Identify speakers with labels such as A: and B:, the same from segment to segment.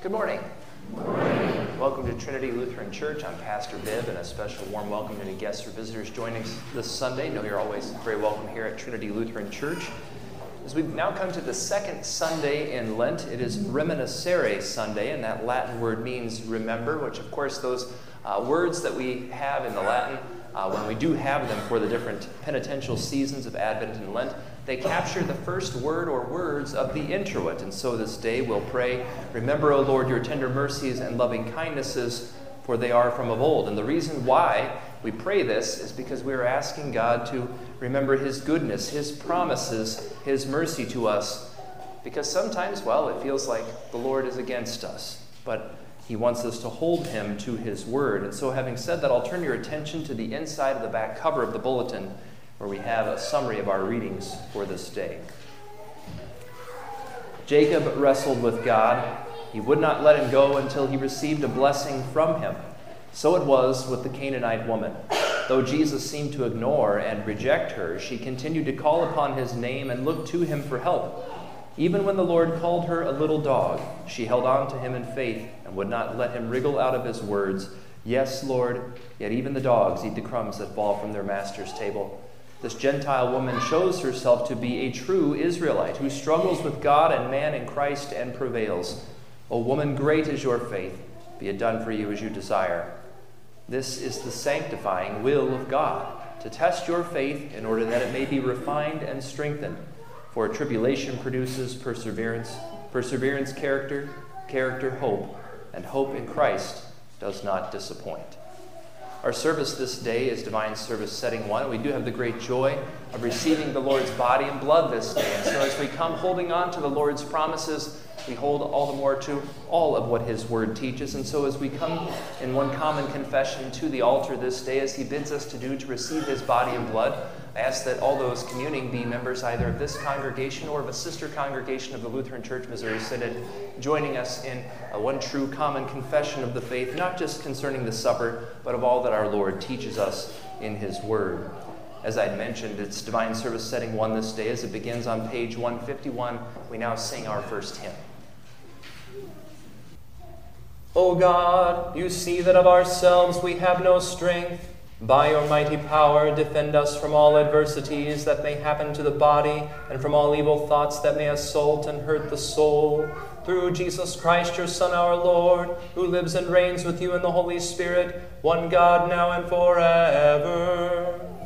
A: Good morning. Morning. Welcome to Trinity Lutheran Church. I'm Pastor Bibb, and a special warm welcome to any guests or visitors joining us this Sunday. know you're always very welcome here at Trinity Lutheran Church. As we've now come to the second Sunday in Lent, it is Reminiscere Sunday, and that Latin word means remember, which, of course, those uh, words that we have in the Latin, uh, when we do have them for the different penitential seasons of Advent and Lent, they capture the first word or words of the introit. And so this day we'll pray, Remember, O Lord, your tender mercies and loving kindnesses, for they are from of old. And the reason why we pray this is because we are asking God to remember his goodness, his promises, his mercy to us. Because sometimes, well, it feels like the Lord is against us. But he wants us to hold him to his word. And so, having said that, I'll turn your attention to the inside of the back cover of the bulletin where we have a summary of our readings for this day. Jacob wrestled with God. He would not let him go until he received a blessing from him. So it was with the Canaanite woman. Though Jesus seemed to ignore and reject her, she continued to call upon his name and look to him for help. Even when the Lord called her a little dog, she held on to him in faith and would not let him wriggle out of his words, Yes, Lord, yet even the dogs eat the crumbs that fall from their master's table. This Gentile woman shows herself to be a true Israelite who struggles with God and man in Christ and prevails. O woman, great is your faith. Be it done for you as you desire. This is the sanctifying will of God, to test your faith in order that it may be refined and strengthened. For tribulation produces perseverance, perseverance, character, character, hope, and hope in Christ does not disappoint. Our service this day is Divine Service Setting 1. We do have the great joy of receiving the Lord's body and blood this day. And so, as we come holding on to the Lord's promises, we hold all the more to all of what His Word teaches. And so, as we come in one common confession to the altar this day, as He bids us to do to receive His body and blood, I ask that all those communing be members either of this congregation or of a sister congregation of the Lutheran Church Missouri Synod, joining us in one true common confession of the faith, not just concerning the supper, but of all that our Lord teaches us in His Word. As I mentioned, it's Divine Service Setting 1 this day. As it begins on page 151, we now sing our first hymn. O God, you see that of ourselves we have no strength. By your mighty power, defend us from all adversities that may happen to the body, and from all evil thoughts that may assault and hurt the soul. Through Jesus Christ, your Son, our Lord, who lives and reigns with you in the Holy Spirit, one God, now and forever.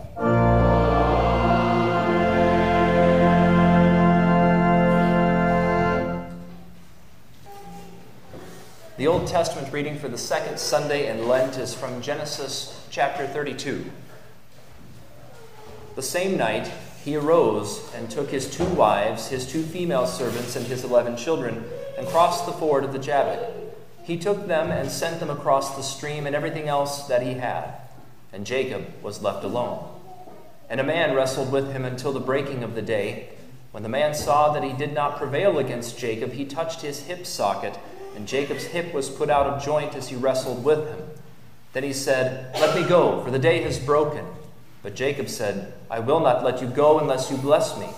A: The Old Testament reading for the second Sunday in Lent is from Genesis chapter 32. The same night, he arose and took his two wives, his two female servants, and his eleven children, and crossed the ford of the Jabbok. He took them and sent them across the stream and everything else that he had. And Jacob was left alone. And a man wrestled with him until the breaking of the day. When the man saw that he did not prevail against Jacob, he touched his hip socket and Jacob's hip was put out of joint as he wrestled with him. Then he said, Let me go, for the day has broken. But Jacob said, I will not let you go unless you bless me.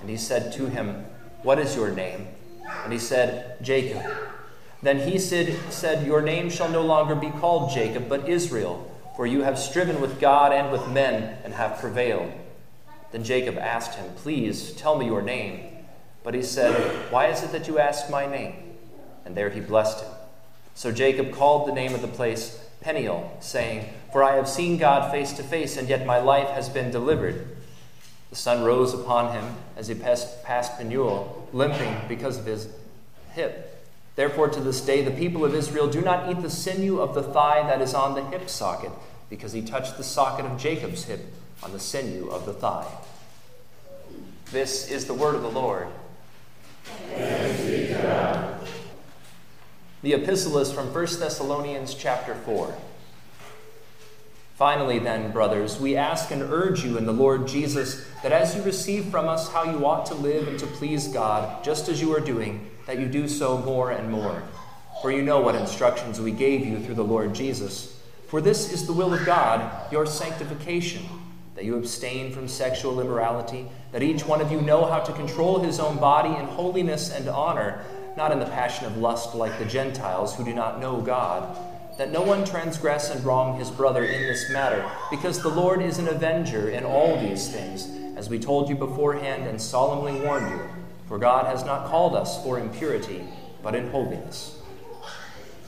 A: And he said to him, What is your name? And he said, Jacob. Then he said, said, Your name shall no longer be called Jacob, but Israel, for you have striven with God and with men and have prevailed. Then Jacob asked him, Please tell me your name. But he said, Why is it that you ask my name? And there he blessed him. So Jacob called the name of the place Peniel, saying, For I have seen God face to face, and yet my life has been delivered. The sun rose upon him as he passed, past Penuel, limping because of his hip. Therefore, to this day, the people of Israel do not eat the sinew of the thigh that is on the hip socket, because he touched the socket of Jacob's hip on the sinew of the thigh. This is the word of the Lord. The epistle is from 1 Thessalonians chapter 4. Finally, then, brothers, we ask and urge you in the Lord Jesus that as you receive from us how you ought to live and to please God, just as you are doing, that you do so more and more. For you know what instructions we gave you through the Lord Jesus. For this is the will of God, your sanctification, that you abstain from sexual immorality, that each one of you know how to control his own body in holiness and honor not in the passion of lust like the Gentiles who do not know God, that no one transgress and wrong his brother in this matter, because the Lord is an avenger in all these things, as we told you beforehand and solemnly warned you. For God has not called us for impurity, but in holiness.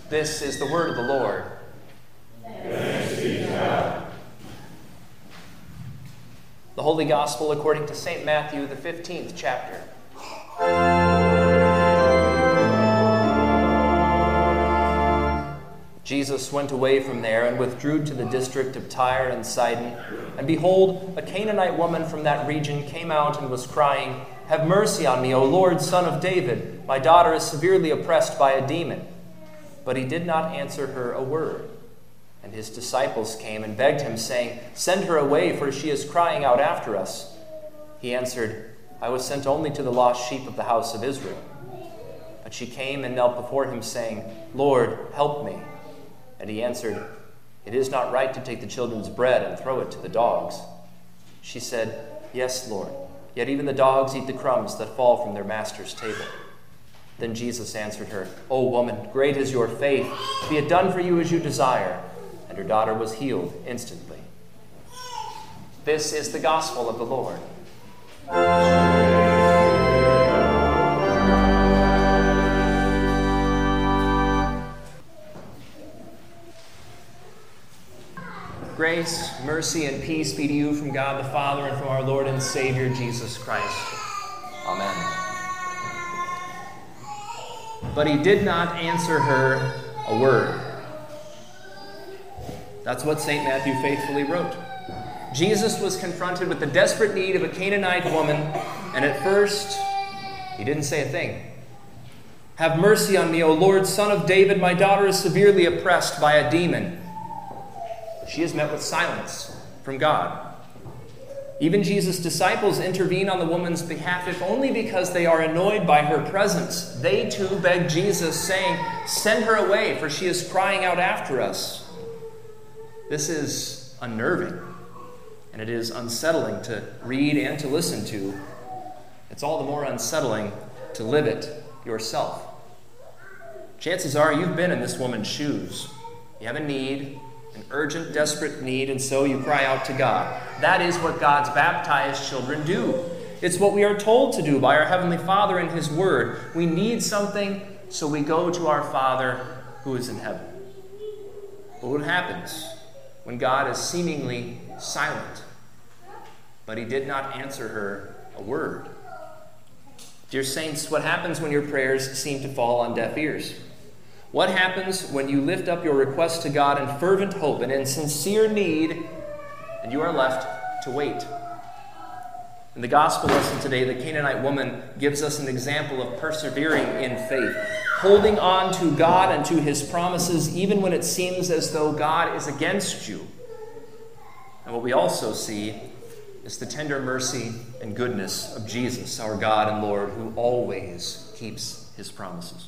A: This is the word of the Lord. The Holy Gospel according to St. Matthew, the 15th chapter. Jesus went away from there and withdrew to the district of Tyre and Sidon. And behold, a Canaanite woman from that region came out and was crying, Have mercy on me, O Lord, son of David. My daughter is severely oppressed by a demon. But he did not answer her a word. And his disciples came and begged him, saying, Send her away, for she is crying out after us. He answered, I was sent only to the lost sheep of the house of Israel. But she came and knelt before him, saying, Lord, help me. And he answered, It is not right to take the children's bread and throw it to the dogs. She said, Yes, Lord, yet even the dogs eat the crumbs that fall from their master's table. Then Jesus answered her, O woman, great is your faith. Be it done for you as you desire. And her daughter was healed instantly. This is the gospel of the Lord. Grace, mercy, and peace be to you from God the Father and from our Lord and Savior Jesus Christ. Amen. But he did not answer her a word. That's what St. Matthew faithfully wrote. Jesus was confronted with the desperate need of a Canaanite woman, and at first, he didn't say a thing. Have mercy on me, O Lord, son of David. My daughter is severely oppressed by a demon she is met with silence from God. Even Jesus' disciples intervene on the woman's behalf, if only because they are annoyed by her presence. They too beg Jesus, saying, Send her away, for she is crying out after us. This is unnerving, and it is unsettling to read and to listen to. It's all the more unsettling to live it yourself. Chances are you've been in this woman's shoes. You have a need, an urgent, desperate need, and so you cry out to God. That is what God's baptized children do. It's what we are told to do by our Heavenly Father in His Word. We need something, so we go to our Father who is in heaven. But what happens when God is seemingly silent? But He did not answer her a word. Dear Saints, what happens when your prayers seem to fall on deaf ears? What happens when you lift up your request to God in fervent hope and in sincere need, and you are left to wait? In the gospel lesson today, the Canaanite woman gives us an example of persevering in faith, holding on to God and to his promises even when it seems as though God is against you. And what we also see is the tender mercy and goodness of Jesus, our God and Lord, who always keeps his promises.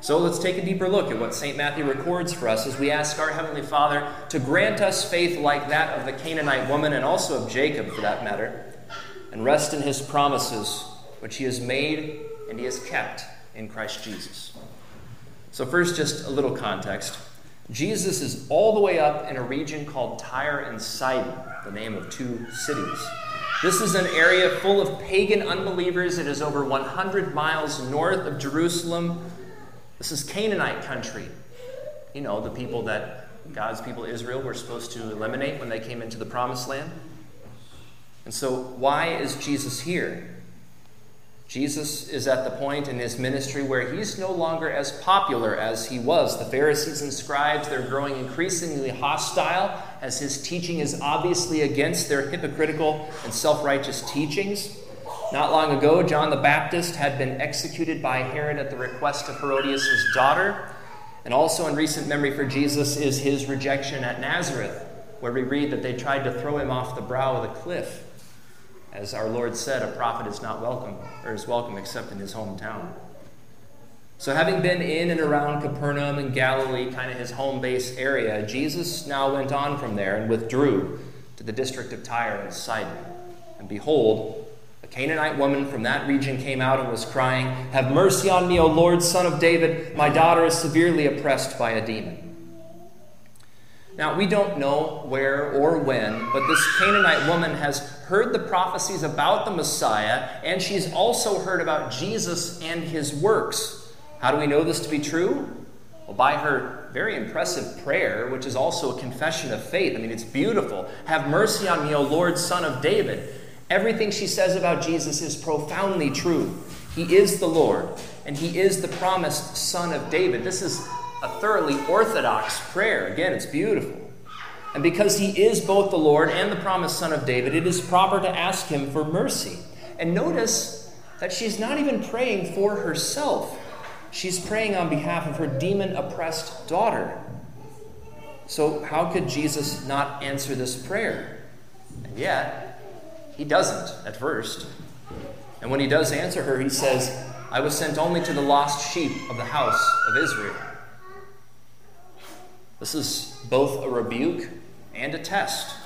A: So let's take a deeper look at what St. Matthew records for us as we ask our Heavenly Father to grant us faith like that of the Canaanite woman and also of Jacob, for that matter, and rest in his promises, which he has made and he has kept in Christ Jesus. So, first, just a little context. Jesus is all the way up in a region called Tyre and Sidon, the name of two cities. This is an area full of pagan unbelievers. It is over 100 miles north of Jerusalem this is Canaanite country. You know, the people that God's people, Israel, were supposed to eliminate when they came into the promised land. And so, why is Jesus here? Jesus is at the point in his ministry where he's no longer as popular as he was. The Pharisees and scribes, they're growing increasingly hostile as his teaching is obviously against their hypocritical and self righteous teachings. Not long ago, John the Baptist had been executed by Herod at the request of Herodias' daughter. And also in recent memory for Jesus is his rejection at Nazareth, where we read that they tried to throw him off the brow of the cliff. As our Lord said, a prophet is not welcome, or is welcome except in his hometown. So, having been in and around Capernaum and Galilee, kind of his home base area, Jesus now went on from there and withdrew to the district of Tyre and Sidon. And behold, Canaanite woman from that region came out and was crying, Have mercy on me, O Lord, son of David. My daughter is severely oppressed by a demon. Now, we don't know where or when, but this Canaanite woman has heard the prophecies about the Messiah, and she's also heard about Jesus and his works. How do we know this to be true? Well, by her very impressive prayer, which is also a confession of faith. I mean, it's beautiful. Have mercy on me, O Lord, Son of David. Everything she says about Jesus is profoundly true. He is the Lord, and he is the promised Son of David. This is a thoroughly orthodox prayer. Again, it's beautiful. And because he is both the Lord and the promised Son of David, it is proper to ask him for mercy. And notice that she's not even praying for herself, she's praying on behalf of her demon oppressed daughter. So, how could Jesus not answer this prayer? And yet, he doesn't at first. And when he does answer her, he says, I was sent only to the lost sheep of the house of Israel. This is both a rebuke and a test.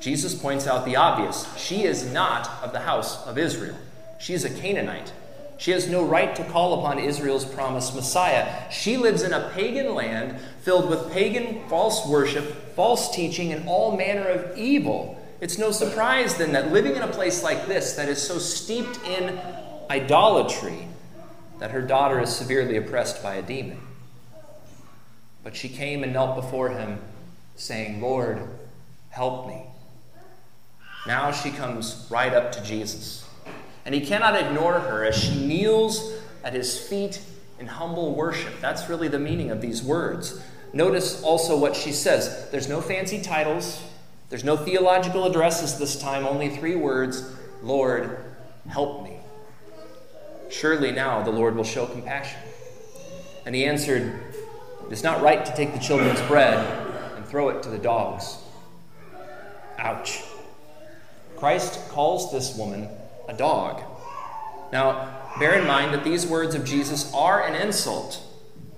A: Jesus points out the obvious. She is not of the house of Israel. She is a Canaanite. She has no right to call upon Israel's promised Messiah. She lives in a pagan land filled with pagan false worship, false teaching, and all manner of evil. It's no surprise then that living in a place like this that is so steeped in idolatry that her daughter is severely oppressed by a demon. But she came and knelt before him, saying, Lord, help me. Now she comes right up to Jesus. And he cannot ignore her as she kneels at his feet in humble worship. That's really the meaning of these words. Notice also what she says. There's no fancy titles, there's no theological addresses this time, only three words Lord, help me. Surely now the Lord will show compassion. And he answered, it is not right to take the children's bread and throw it to the dogs. Ouch. Christ calls this woman a dog. Now, bear in mind that these words of Jesus are an insult.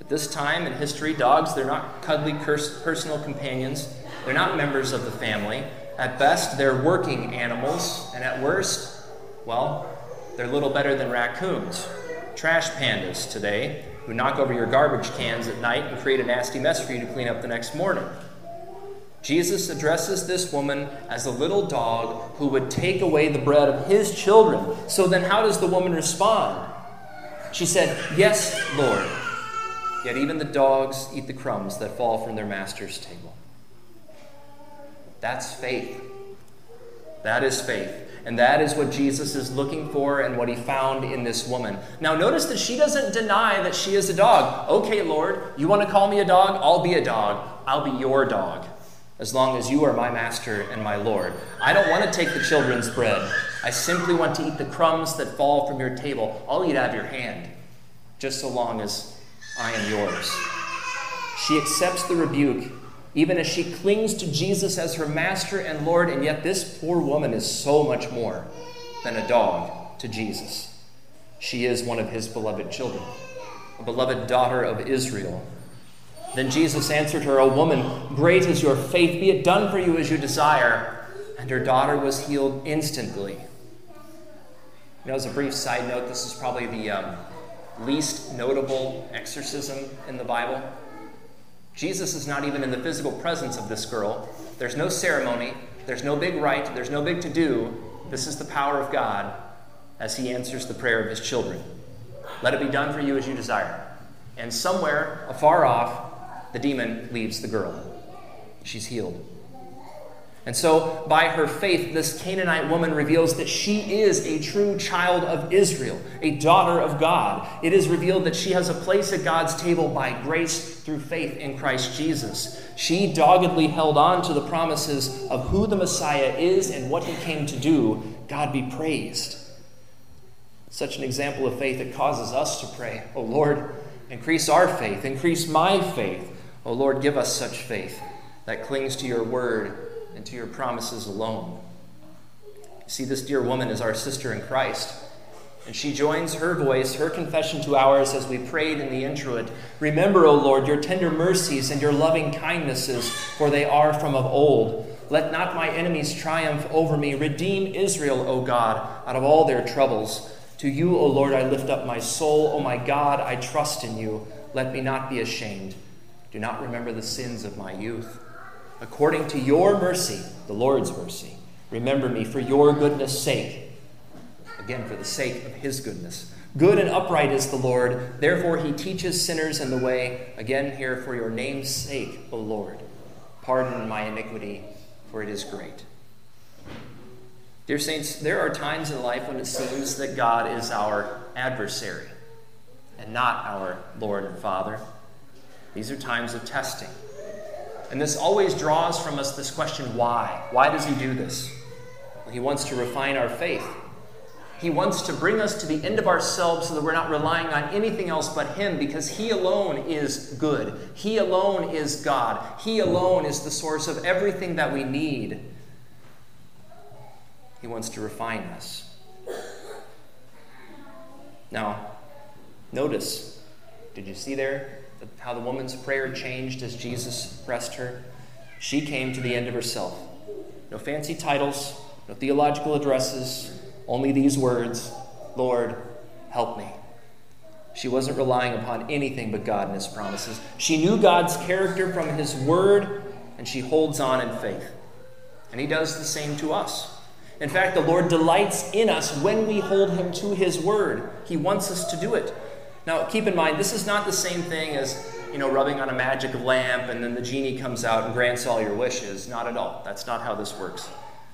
A: At this time in history, dogs, they're not cuddly personal companions, they're not members of the family. At best, they're working animals, and at worst, well, they're little better than raccoons. Trash pandas today, who knock over your garbage cans at night and create a nasty mess for you to clean up the next morning. Jesus addresses this woman as a little dog who would take away the bread of his children. So then, how does the woman respond? She said, Yes, Lord. Yet even the dogs eat the crumbs that fall from their master's table. That's faith. That is faith. And that is what Jesus is looking for and what he found in this woman. Now, notice that she doesn't deny that she is a dog. Okay, Lord, you want to call me a dog? I'll be a dog. I'll be your dog, as long as you are my master and my Lord. I don't want to take the children's bread. I simply want to eat the crumbs that fall from your table. I'll eat out of your hand, just so long as I am yours. She accepts the rebuke even as she clings to Jesus as her master and Lord, and yet this poor woman is so much more than a dog to Jesus. She is one of his beloved children, a beloved daughter of Israel. Then Jesus answered her, O woman, great is your faith, be it done for you as you desire. And her daughter was healed instantly. You know, as a brief side note, this is probably the um, least notable exorcism in the Bible. Jesus is not even in the physical presence of this girl. There's no ceremony, there's no big rite, there's no big to do. This is the power of God as He answers the prayer of His children. Let it be done for you as you desire. And somewhere, afar off, the demon leaves the girl. She's healed. And so, by her faith, this Canaanite woman reveals that she is a true child of Israel, a daughter of God. It is revealed that she has a place at God's table by grace through faith in Christ Jesus. She doggedly held on to the promises of who the Messiah is and what he came to do. God be praised. Such an example of faith that causes us to pray, Oh Lord, increase our faith, increase my faith. Oh Lord, give us such faith that clings to your word and to your promises alone. See, this dear woman is our sister in Christ. And she joins her voice, her confession to ours as we prayed in the introit. Remember, O Lord, your tender mercies and your loving kindnesses, for they are from of old. Let not my enemies triumph over me. Redeem Israel, O God, out of all their troubles. To you, O Lord, I lift up my soul. O my God, I trust in you. Let me not be ashamed. Do not remember the sins of my youth. According to your mercy, the Lord's mercy, remember me for your goodness' sake. Again, for the sake of his goodness. Good and upright is the Lord, therefore he teaches sinners in the way. Again, here for your name's sake, O Lord. Pardon my iniquity, for it is great. Dear Saints, there are times in life when it seems that God is our adversary and not our Lord and Father. These are times of testing. And this always draws from us this question why? Why does he do this? He wants to refine our faith. He wants to bring us to the end of ourselves so that we're not relying on anything else but Him because He alone is good. He alone is God. He alone is the source of everything that we need. He wants to refine us. Now, notice, did you see there how the woman's prayer changed as Jesus pressed her? She came to the end of herself. No fancy titles, no theological addresses, only these words Lord, help me. She wasn't relying upon anything but God and His promises. She knew God's character from His word, and she holds on in faith. And He does the same to us. In fact, the Lord delights in us when we hold Him to His word. He wants us to do it. Now, keep in mind, this is not the same thing as, you know, rubbing on a magic lamp and then the genie comes out and grants all your wishes. Not at all. That's not how this works.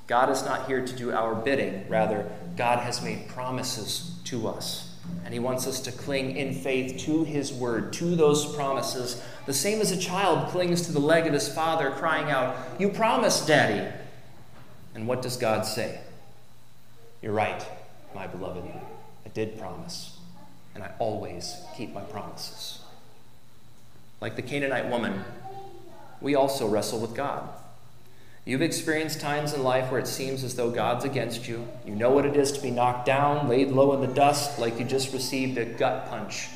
A: God is not here to do our bidding. Rather, God has made promises to us. And He wants us to cling in faith to His word, to those promises, the same as a child clings to the leg of his father, crying out, You promised, Daddy. And what does God say? You're right, my beloved. I did promise, and I always keep my promises. Like the Canaanite woman, we also wrestle with God. You've experienced times in life where it seems as though God's against you. You know what it is to be knocked down, laid low in the dust, like you just received a gut punch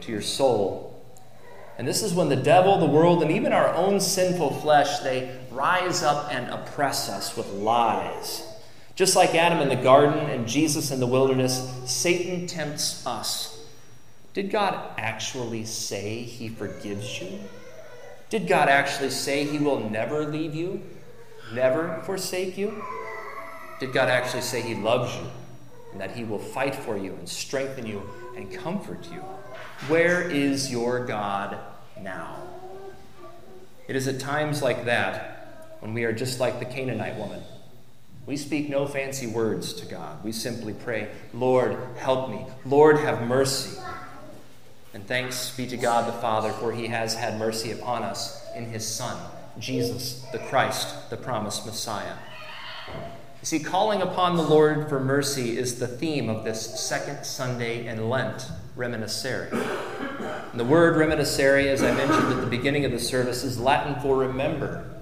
A: to your soul. And this is when the devil, the world, and even our own sinful flesh, they rise up and oppress us with lies. Just like Adam in the garden and Jesus in the wilderness, Satan tempts us. Did God actually say he forgives you? Did God actually say he will never leave you? never forsake you? Did God actually say He loves you and that He will fight for you and strengthen you and comfort you? Where is your God now? It is at times like that when we are just like the Canaanite woman. We speak no fancy words to God. We simply pray, Lord, help me. Lord, have mercy. And thanks be to God the Father, for he has had mercy upon us in his Son. Jesus, the Christ, the promised Messiah. You see, calling upon the Lord for mercy is the theme of this second Sunday in Lent, reminiscere. And the word reminiscere, as I mentioned at the beginning of the service, is Latin for remember.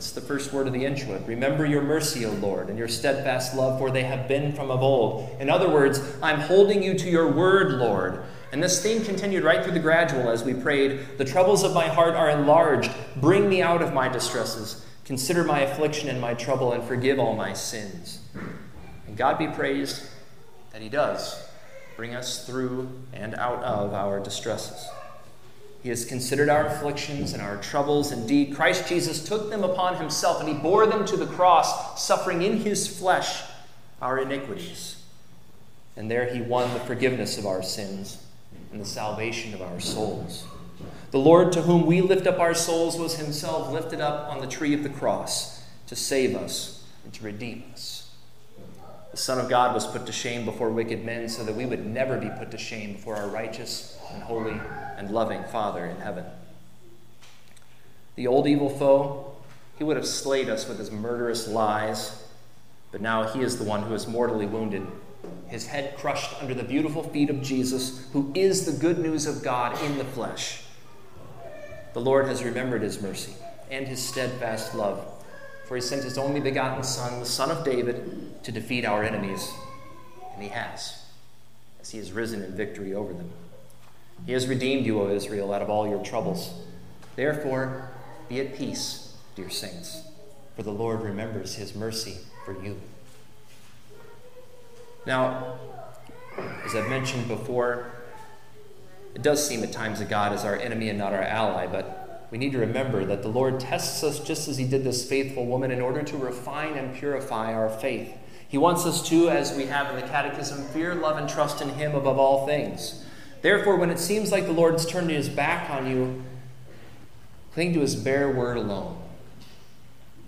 A: It's the first word of the introit. Remember your mercy, O Lord, and your steadfast love, for they have been from of old. In other words, I'm holding you to your word, Lord. And this theme continued right through the gradual as we prayed The troubles of my heart are enlarged. Bring me out of my distresses. Consider my affliction and my trouble, and forgive all my sins. And God be praised that He does bring us through and out of our distresses. He has considered our afflictions and our troubles. Indeed, Christ Jesus took them upon himself and he bore them to the cross, suffering in his flesh our iniquities. And there he won the forgiveness of our sins and the salvation of our souls. The Lord to whom we lift up our souls was himself lifted up on the tree of the cross to save us and to redeem us. The Son of God was put to shame before wicked men so that we would never be put to shame before our righteous and holy and loving Father in heaven. The old evil foe, he would have slayed us with his murderous lies, but now he is the one who is mortally wounded his head crushed under the beautiful feet of Jesus, who is the good news of God in the flesh. The Lord has remembered his mercy and his steadfast love, for he sent his only begotten Son, the Son of David, to defeat our enemies. And he has. as he has risen in victory over them. He has redeemed you, O Israel, out of all your troubles. Therefore, be at peace, dear saints, for the Lord remembers his mercy for you. Now, as I've mentioned before, it does seem at times that God is our enemy and not our ally, but we need to remember that the Lord tests us just as He did this faithful woman in order to refine and purify our faith. He wants us to, as we have in the Catechism, fear, love, and trust in Him above all things. Therefore, when it seems like the Lord's turned His back on you, cling to His bare word alone.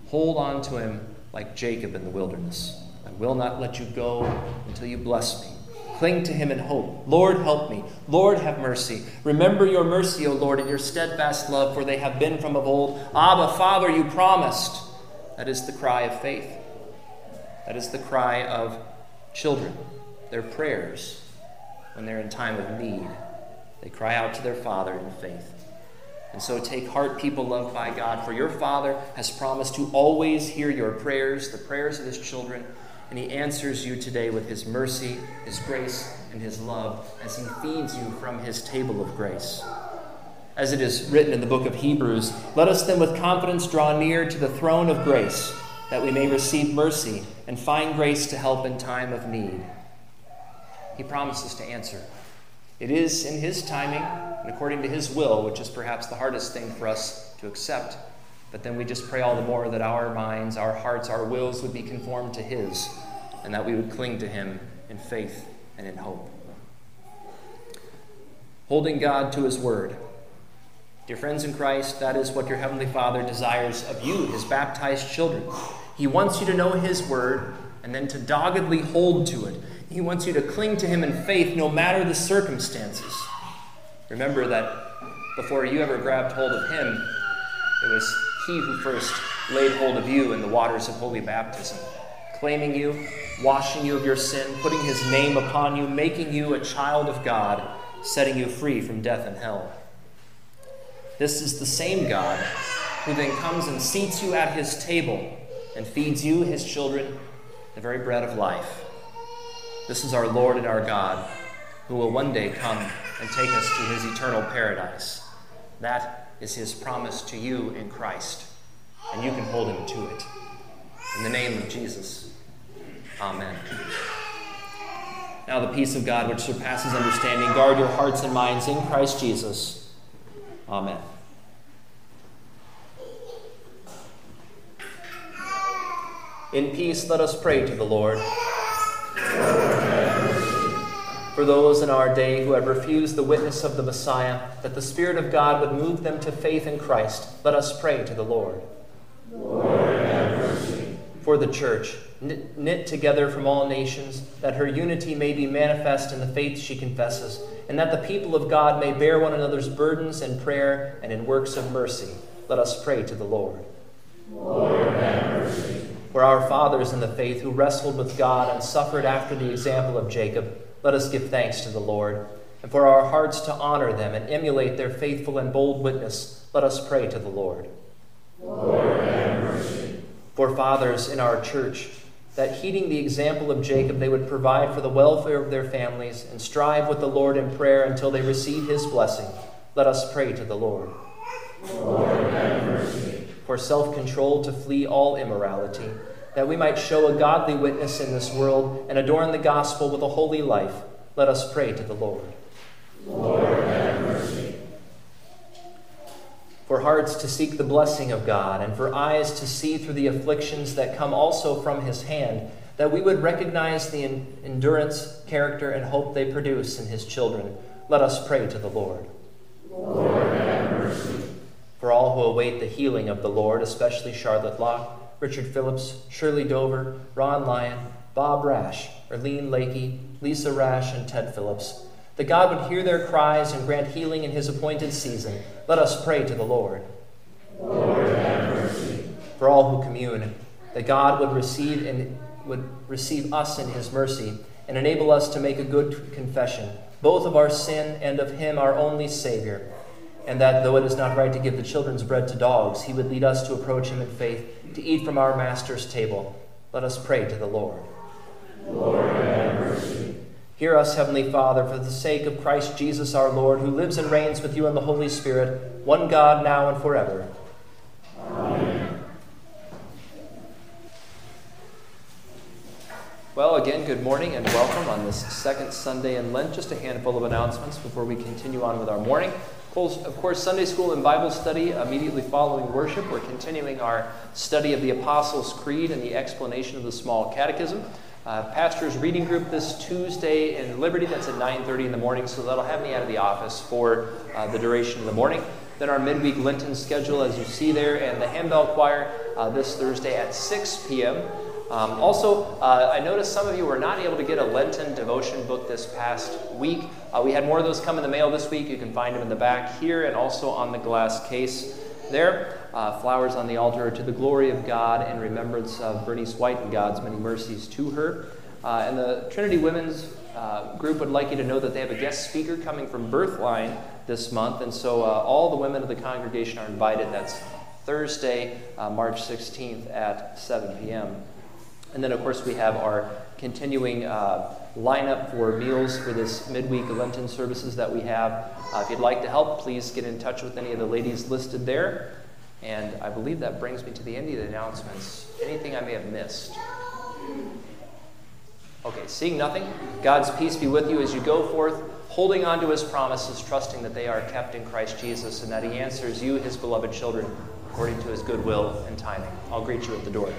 A: Hold on to Him like Jacob in the wilderness. I will not let you go until you bless me. Cling to him in hope. Lord, help me. Lord, have mercy. Remember your mercy, O Lord, and your steadfast love, for they have been from of old. Abba, Father, you promised. That is the cry of faith. That is the cry of children, their prayers when they're in time of need. They cry out to their Father in faith. And so take heart, people loved by God, for your Father has promised to always hear your prayers, the prayers of his children and He answers you today with His mercy, His grace, and His love as He feeds you from His table of grace. As it is written in the book of Hebrews, let us then with confidence draw near to the throne of grace, that we may receive mercy and find grace to help in time of need. He promises to answer. It is in His timing and according to His will, which is perhaps the hardest thing for us to accept. But then we just pray all the more that our minds, our hearts, our wills would be conformed to His and that we would cling to Him in faith and in hope. Holding God to His Word. Dear friends in Christ, that is what your Heavenly Father desires of you, His baptized children. He wants you to know His Word and then to doggedly hold to it. He wants you to cling to Him in faith no matter the circumstances. Remember that before you ever grabbed hold of Him, it was He who first laid hold of you in the waters of holy baptism claiming you, washing you of your sin, putting his name upon you, making you a child of God, setting you free from death and hell. This is the same God who then comes and seats you at his table and feeds you, his children, the very bread of life. This is our Lord and our God who will one day come and take us to his eternal paradise. That is his promise to you in Christ, and you can hold him to it. In the name of Jesus. Amen. Now, the peace of God, which surpasses understanding, guard your hearts and minds in Christ Jesus. Amen. In peace, let us pray to the Lord. For those in our day who have refused the witness of the Messiah, that the Spirit of God would move them to faith in Christ, let us pray to the Lord.
B: Lord
A: For the church, knit together from all nations, that her unity may be manifest in the faith she confesses, and that the people of God may bear one another's burdens in prayer and in works of mercy. Let us pray to the Lord.
B: Lord, have mercy.
A: For our fathers in the faith who wrestled with God and suffered after the example of Jacob, let us give thanks to the Lord. And for our hearts to honor them and emulate their faithful and bold witness, let us pray to the Lord.
B: Lord, have mercy.
A: For fathers in our church, that heeding the example of Jacob, they would provide for the welfare of their families and strive with the Lord in prayer until they receive his blessing. Let us pray to the Lord.
B: Lord, have mercy.
A: For self control to flee all immorality, that we might show a godly witness in this world and adorn the gospel with a holy life. Let us pray to the Lord.
B: Lord, have mercy.
A: For hearts to seek the blessing of God, and for eyes to see through the afflictions that come also from his hand, that we would recognize the endurance, character, and hope they produce in his children. Let us pray to the Lord.
B: Lord, have mercy.
A: For all who await the healing of the Lord, especially Charlotte Locke, Richard Phillips, Shirley Dover, Ron Lyon, Bob Rash, Erlene Lakey, Lisa Rash, and Ted Phillips, that God would hear their cries and grant healing in his appointed season. Let us pray to the Lord.
B: Lord, have mercy.
A: For all who commune, that God would receive and would receive us in his mercy and enable us to make a good confession, both of our sin and of him, our only Savior. And that though it is not right to give the children's bread to dogs, he would lead us to approach him in faith, to eat from our Master's table. Let us pray to the Lord.
B: Lord, have mercy.
A: Hear us, Heavenly Father, for the sake of Christ Jesus our Lord, who lives and reigns with you in the Holy Spirit, one God, now and forever. Amen. Well, again, good morning and welcome on this second Sunday in Lent. Just a handful of announcements before we continue on with our morning. Of course, Sunday school and Bible study immediately following worship. We're continuing our study of the Apostles' Creed and the explanation of the Small Catechism. Uh, pastor's reading group this Tuesday in Liberty. That's at 9:30 in the morning, so that'll have me out of the office for uh, the duration of the morning. Then our midweek Lenten schedule, as you see there, and the handbell choir uh, this Thursday at 6 p.m. Um, also, uh, I noticed some of you were not able to get a Lenten devotion book this past week. Uh, we had more of those come in the mail this week. You can find them in the back here and also on the glass case there. Uh, flowers on the altar to the glory of God in remembrance of Bernice White and God's many mercies to her. Uh, and the Trinity Women's uh, group would like you to know that they have a guest speaker coming from Birthline this month. And so uh, all the women of the congregation are invited. That's Thursday, March 16th at 7 p.m. And then, of course, we have our continuing uh, lineup for meals for this midweek Lenten services that we have. Uh, if you'd like to help, please get in touch with any of the ladies listed there. And I believe that brings me to the end of the announcements. Anything I may have missed? Okay, seeing nothing, God's peace be with you as you go forth, holding on to his promises, trusting that they are kept in Christ Jesus and that he answers you, his beloved children, according to his good will and timing. I'll greet you at the door.